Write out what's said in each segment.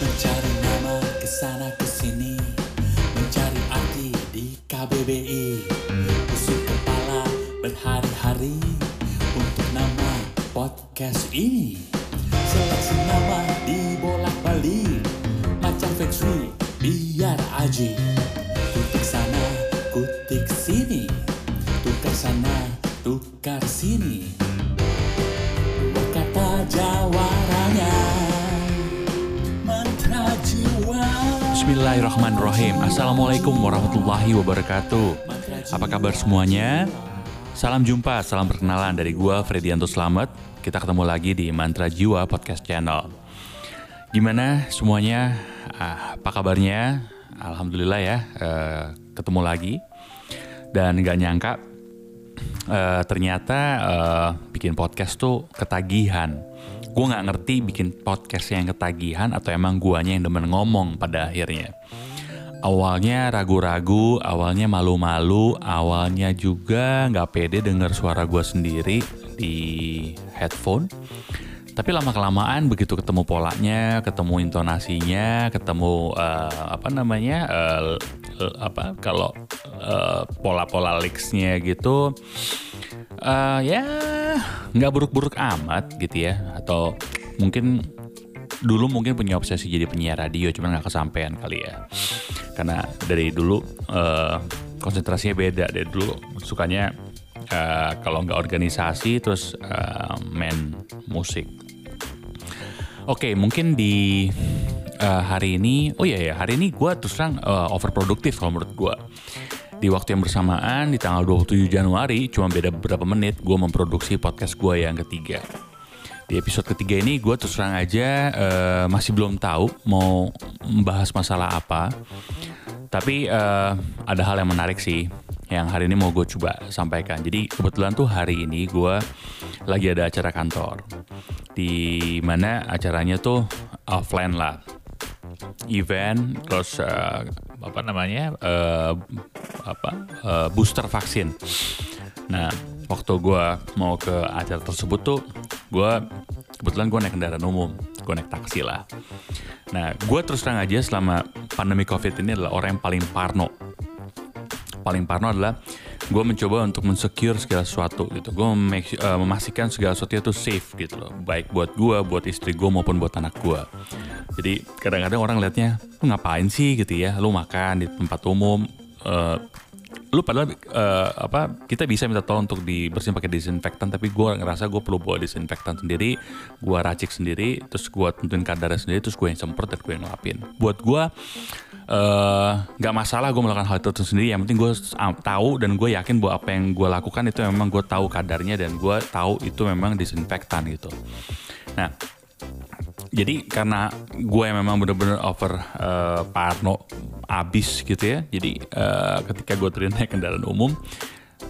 Mencari nama ke sana ke sini Mencari arti di KBBI Pusing kepala berhari-hari Untuk nama podcast ini. Seleksi nama dibolak-balik Macam feng shui biar aji Kutik sana, kutik sini. Tukar sana, tukar sini. Kata jawarannya Bismillahirrahmanirrahim Assalamualaikum warahmatullahi wabarakatuh Apa kabar semuanya? Salam jumpa, salam perkenalan dari gua Fredianto Slamet Kita ketemu lagi di Mantra Jiwa Podcast Channel Gimana semuanya? Ah, apa kabarnya? Alhamdulillah ya eh, Ketemu lagi Dan gak nyangka eh, Ternyata eh, bikin podcast tuh ketagihan Gue gak ngerti bikin podcast yang ketagihan Atau emang guanya yang demen ngomong pada akhirnya Awalnya ragu-ragu, awalnya malu-malu, awalnya juga nggak pede denger suara gue sendiri di headphone. Tapi lama-kelamaan begitu ketemu polanya, ketemu intonasinya, ketemu eh, apa namanya, eh, eh, apa kalau eh, pola-pola licksnya gitu, eh, ya nggak buruk-buruk amat gitu ya. Atau mungkin dulu mungkin punya obsesi jadi penyiar radio, cuman nggak kesampaian kali ya. Karena dari dulu eh, konsentrasinya beda. Dari dulu sukanya eh, kalau nggak organisasi terus eh, main musik. Oke mungkin di eh, hari ini oh iya ya hari ini gue terus terang eh, overproduktif kalau menurut gue di waktu yang bersamaan di tanggal 27 Januari cuma beda beberapa menit gue memproduksi podcast gue yang ketiga di episode ketiga ini gue terus terang aja eh, masih belum tahu mau membahas masalah apa tapi eh, ada hal yang menarik sih yang hari ini mau gue coba sampaikan. Jadi kebetulan tuh hari ini gue lagi ada acara kantor. Di mana acaranya tuh offline lah. Event terus eh, apa namanya? eh, apa? eh, booster vaksin. Nah, waktu gue mau ke acara tersebut tuh gue kebetulan gue naik kendaraan umum, gue naik taksi lah. Nah, gue terus terang aja selama pandemi COVID ini adalah orang yang paling parno. Paling parno adalah gue mencoba untuk mensecure segala sesuatu gitu. Gue memake- eh, memastikan segala sesuatu itu safe gitu loh. Baik buat gue, buat istri gue maupun buat anak gue. Jadi kadang-kadang orang liatnya, lu ngapain sih? Gitu ya? Lu makan di tempat umum, eh, lu padahal eh, apa kita bisa minta tolong untuk dibersihin pakai disinfektan tapi gue ngerasa gue perlu bawa disinfektan sendiri gue racik sendiri terus gue tentuin kadarnya sendiri terus gue yang semprot dan gue yang ngelapin. Buat gue eh, nggak masalah gue melakukan hal itu sendiri. Yang penting gue tahu dan gue yakin bahwa apa yang gue lakukan itu memang gue tahu kadarnya dan gue tahu itu memang disinfektan gitu. Nah jadi karena gue memang bener-bener over eh, parno abis gitu ya jadi eh, ketika gue naik kendaraan umum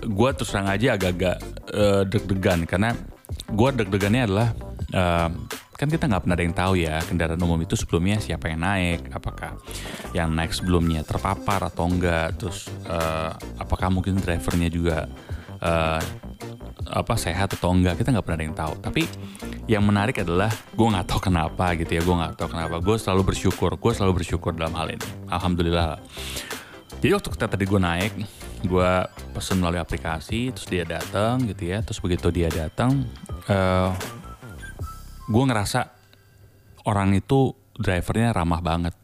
gue terus terang aja agak-agak eh, deg-degan. Karena gue deg-degannya adalah eh, kan kita nggak pernah ada yang tahu ya kendaraan umum itu sebelumnya siapa yang naik apakah yang naik sebelumnya terpapar atau enggak terus eh, apakah mungkin drivernya juga eh, apa sehat atau enggak kita nggak pernah ada yang tahu. Tapi yang menarik adalah gue nggak tahu kenapa gitu ya gue nggak tahu kenapa. Gue selalu bersyukur gue selalu bersyukur dalam hal ini. Alhamdulillah. Jadi waktu kita tadi gue naik gue pesen melalui aplikasi terus dia datang gitu ya. Terus begitu dia datang eh gue ngerasa orang itu drivernya ramah banget.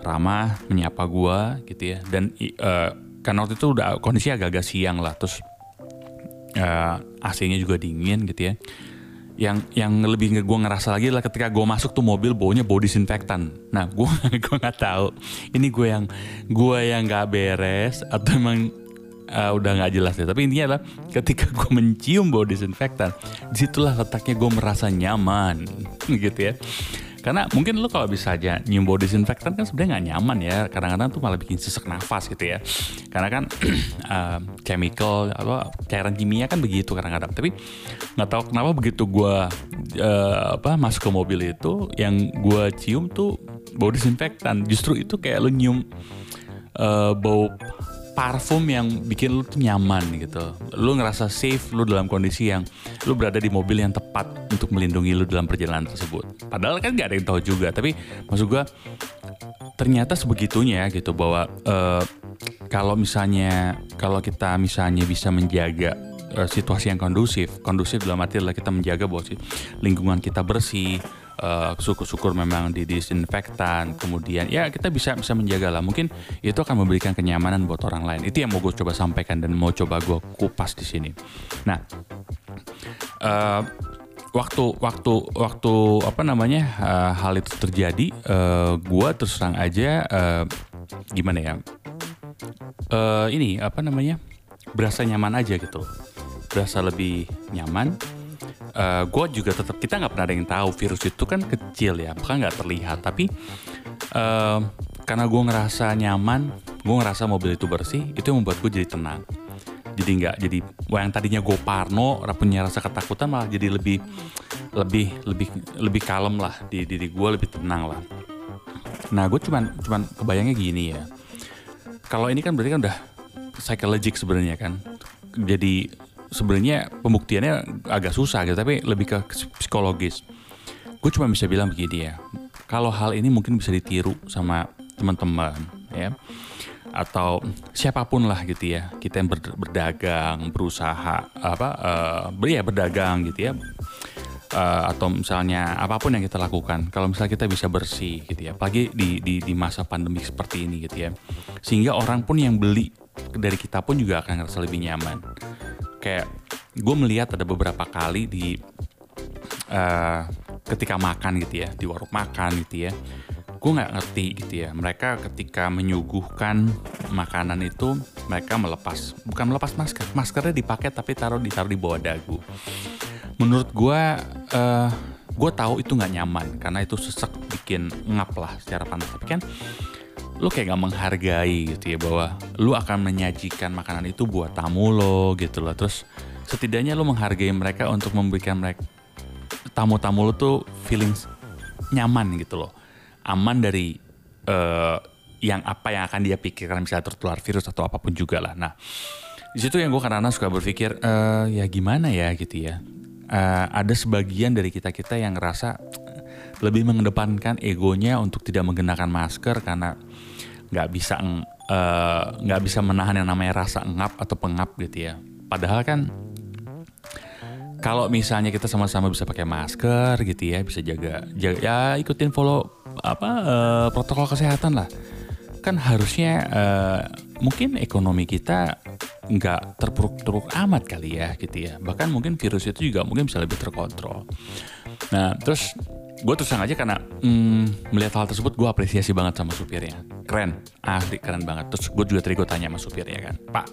Ramah menyapa gue gitu ya. Dan eh, karena waktu itu udah kondisi agak-agak siang lah terus eh, AC-nya juga dingin gitu ya. Yang yang lebih gue ngerasa lagi adalah ketika gue masuk tuh mobil baunya bau disinfektan. Nah gue gue nggak tahu ini gue yang gue yang nggak beres atau emang eh, udah nggak jelas deh. Tapi intinya adalah ketika gue mencium bau disinfektan, di situlah letaknya gue merasa nyaman gitu ya. Karena mungkin lo kalau bisa aja nyium bau disinfektan kan sebenarnya nggak nyaman ya. Kadang-kadang tuh malah bikin sesak nafas gitu ya. Karena kan um, chemical atau cairan kimia kan begitu kadang-kadang. Tapi nggak tahu kenapa begitu gue apa masuk ke mobil itu, yang gue cium tuh bau disinfektan. Justru itu kayak lo nyium eh, bau parfum yang bikin lu tuh nyaman gitu. Lu ngerasa safe lu dalam kondisi yang lu berada di mobil yang tepat untuk melindungi lu dalam perjalanan tersebut. Padahal kan gak ada yang tahu juga, tapi maksud gua ternyata sebegitunya gitu bahwa uh, kalau misalnya kalau kita misalnya bisa menjaga uh, situasi yang kondusif, kondusif dalam arti adalah kita menjaga bahwa lingkungan kita bersih, uh, syukur-syukur memang di disinfektan kemudian ya kita bisa bisa menjaga lah mungkin itu akan memberikan kenyamanan buat orang lain. Itu yang mau gue coba sampaikan dan mau coba gue kupas di sini. Nah uh, waktu waktu waktu apa namanya uh, hal itu terjadi uh, gue terus terang aja uh, gimana ya uh, ini apa namanya berasa nyaman aja gitu. Berasa lebih nyaman uh, eh, gue juga tetap kita nggak pernah ada yang tahu virus itu kan kecil ya bahkan nggak terlihat. Tapi uh, karena gue ngerasa nyaman gue ngerasa mobil itu bersih itu yang membuat gue jadi tenang. Jadi nggak jadi yang tadinya gue parno punya rasa ketakutan malah jadi lebih lebih lebih lebih kalem lah di diri gue lebih tenang lah. Nah gue cuman cuman kebayangnya gini ya. Kalau ini kan berarti kan udah psychologic sebenarnya kan. Jadi sebenarnya pembuktiannya agak susah gitu tapi lebih ke psikologis. Gue cuma bisa bilang begini ya kalau hal ini mungkin bisa ditiru sama teman-teman ya. Atau siapa pun lah gitu ya kita yang berdagang berusaha apa uh, ya berdagang gitu ya. Uh, atau misalnya apa pun yang kita lakukan kalau misalnya kita bisa bersih gitu ya apalagi di, di di masa pandemi seperti ini gitu ya. Sehingga orang pun yang beli dari kita pun juga akan ngerasa lebih nyaman kayak gue melihat ada beberapa kali di uh, ketika makan gitu ya di warung makan gitu ya gue nggak ngerti gitu ya. Mereka ketika menyuguhkan makanan itu mereka melepas bukan melepas masker maskernya dipakai tapi taruh ditaruh di bawah dagu. Menurut gue uh, gue tahu itu nggak nyaman karena itu sesek bikin ngap lah secara panas tapi kan lu kayak gak menghargai gitu ya bahwa lu akan menyajikan makanan itu buat tamu lo gitu loh. Terus setidaknya lu menghargai mereka untuk memberikan mereka tamu-tamu lu tuh feelings nyaman gitu loh. Aman dari uh, yang apa yang akan dia pikirkan misalnya tertular virus atau apa pun juga lah. Nah di situ yang gue karena suka berpikir uh, ya gimana ya gitu ya. Uh, ada sebagian dari kita kita yang ngerasa lebih mengedepankan egonya untuk tidak menggunakan masker karena nggak bisa eh, nggak uh, bisa menahan yang namanya rasa engap atau pengap gitu ya. Padahal kan kalau misalnya kita sama-sama bisa pakai masker gitu ya, bisa jaga, jaga ya ikutin follow apa uh, protokol kesehatan lah. Kan harusnya uh, mungkin ekonomi kita nggak terpuruk-terpuruk amat kali ya gitu ya. Bahkan mungkin virus itu juga mungkin bisa lebih terkontrol. Nah terus gue terus aja karena mm, melihat hal tersebut gue apresiasi banget sama supirnya. Keren asli keren banget. Terus gue juga tadi gue tanya sama supirnya kan pak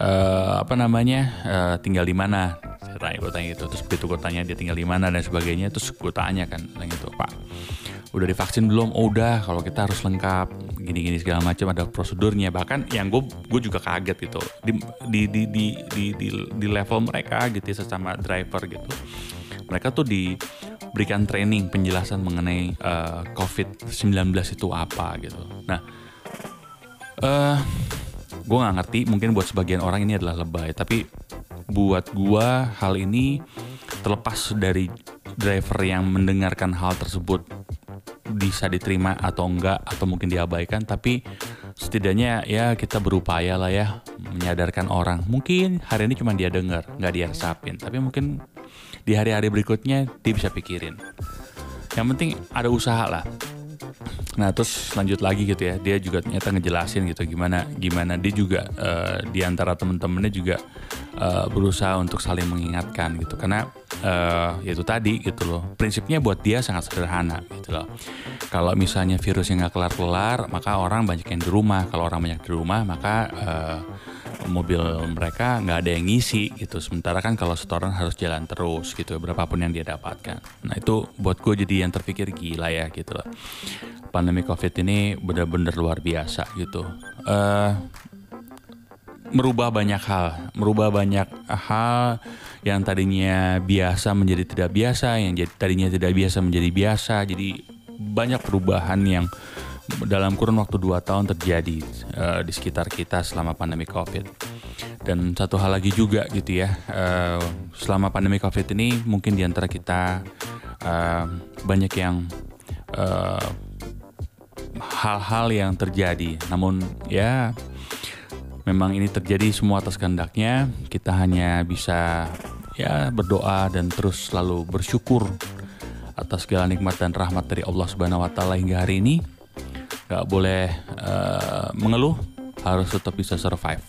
uh, apa namanya uh, tinggal di mana? Saya tanya gue tanya itu terus begitu gue tanya dia tinggal di mana? Dan sebagainya. Terus gue tanya kan tanya itu pak udah divaksin belum? Oh, udah kalau kita harus lengkap gini-gini segala macam ada prosedurnya. Bahkan yang gue gue juga kaget gitu. Di di di di di, di, di level mereka gitu ya, sesama driver gitu. Mereka tuh diberikan training penjelasan mengenai uh, eh, COVID-19 itu apa gitu. Nah, uh, eh, gue nggak ngerti mungkin buat sebagian orang ini adalah lebay, tapi buat gue hal ini terlepas dari driver yang mendengarkan hal tersebut bisa diterima atau enggak atau mungkin diabaikan tapi setidaknya ya kita berupaya lah ya menyadarkan orang mungkin hari ini cuma dia dengar nggak dia resapin tapi mungkin di hari-hari berikutnya dia bisa pikirin. Yang penting ada usaha lah. Nah terus lanjut lagi gitu ya. Dia juga ternyata ngejelasin gitu gimana gimana dia juga uh, di antara temen-temennya juga uh, berusaha untuk saling mengingatkan gitu. Karena uh, itu tadi gitu loh. Prinsipnya buat dia sangat sederhana gitu loh. Kalau misalnya virus yang nggak kelar-kelar maka orang banyak yang di rumah. Kalau orang banyak di rumah maka uh, mobil mereka nggak ada yang ngisi gitu. Sementara kan kalau setoran harus jalan terus gitu berapapun yang dia dapatkan. Nah itu buat gue jadi yang terpikir gila ya gitu loh. Pandemi covid ini benar-benar luar biasa gitu. Uh, merubah banyak hal merubah banyak hal yang tadinya biasa menjadi tidak biasa yang tadinya tidak biasa menjadi biasa. Jadi banyak perubahan yang dalam kurun waktu 2 tahun terjadi uh, di sekitar kita selama pandemi COVID. Dan satu hal lagi juga gitu ya, uh, selama pandemi COVID ini mungkin di antara kita uh, banyak yang hal-hal uh, yang terjadi. Namun ya memang ini terjadi semua atas kehendaknya. Kita hanya bisa ya berdoa dan terus selalu bersyukur atas segala nikmat dan rahmat dari Allah Subhanahu wa taala hingga hari ini. Gak boleh uh, mengeluh, harus tetap bisa survive.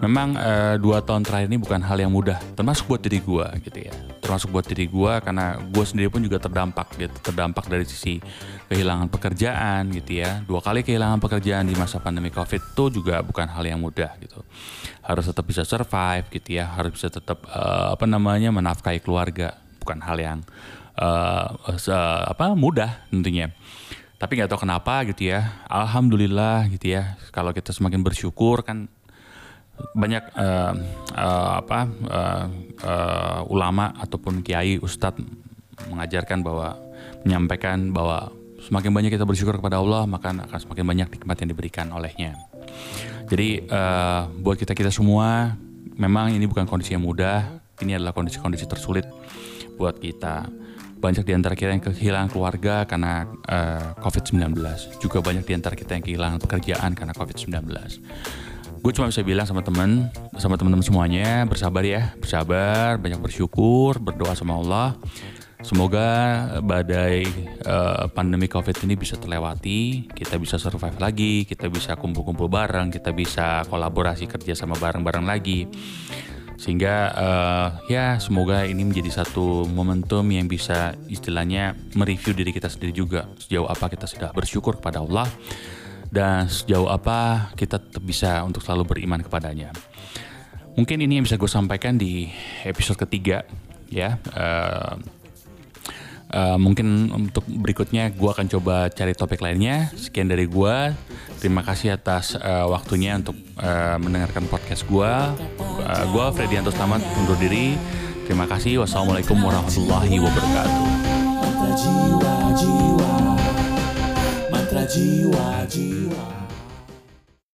Memang uh, dua tahun terakhir ini bukan hal yang mudah, termasuk buat diri gue gitu ya. Termasuk buat diri gue karena gue sendiri pun juga terdampak gitu, terdampak dari sisi kehilangan pekerjaan gitu ya. Dua kali kehilangan pekerjaan di masa pandemi covid itu juga bukan hal yang mudah gitu. Harus tetap bisa survive gitu ya, harus bisa tetap uh, apa namanya menafkahi keluarga, bukan hal yang uh, uh, apa mudah tentunya tapi nggak tahu kenapa gitu ya. Alhamdulillah gitu ya. Kalau kita semakin bersyukur kan banyak uh, uh, apa uh, uh, ulama ataupun kiai ustadz mengajarkan bahwa menyampaikan bahwa semakin banyak kita bersyukur kepada Allah maka akan semakin banyak nikmat yang diberikan olehnya. Jadi uh, buat kita kita semua memang ini bukan kondisi yang mudah. Ini adalah kondisi-kondisi tersulit buat kita banyak di antara kita yang kehilangan keluarga karena uh, eh, COVID-19. Juga banyak di antara kita yang kehilangan pekerjaan karena COVID-19. Gue cuma bisa bilang sama temen, sama teman-teman semuanya, bersabar ya, bersabar, banyak bersyukur, berdoa sama Allah. Semoga badai uh, pandemi COVID ini bisa terlewati, kita bisa survive lagi, kita bisa kumpul-kumpul bareng, kita bisa kolaborasi kerja sama bareng-bareng lagi sehingga uh, ya semoga ini menjadi satu momentum yang bisa istilahnya mereview diri kita sendiri juga sejauh apa kita sudah bersyukur kepada Allah dan sejauh apa kita tetap bisa untuk selalu beriman kepadanya. Mungkin ini yang bisa gue sampaikan di episode ketiga ya. Uh, Uh, mungkin untuk berikutnya gue akan coba cari topik lainnya. Sekian dari gue. Terima kasih atas uh, waktunya untuk uh, mendengarkan podcast gue. Uh, gue Fredianto Selamat undur diri. Terima kasih. Wassalamualaikum warahmatullahi wabarakatuh. Mantra jiwa jiwa, mantra jiwa jiwa.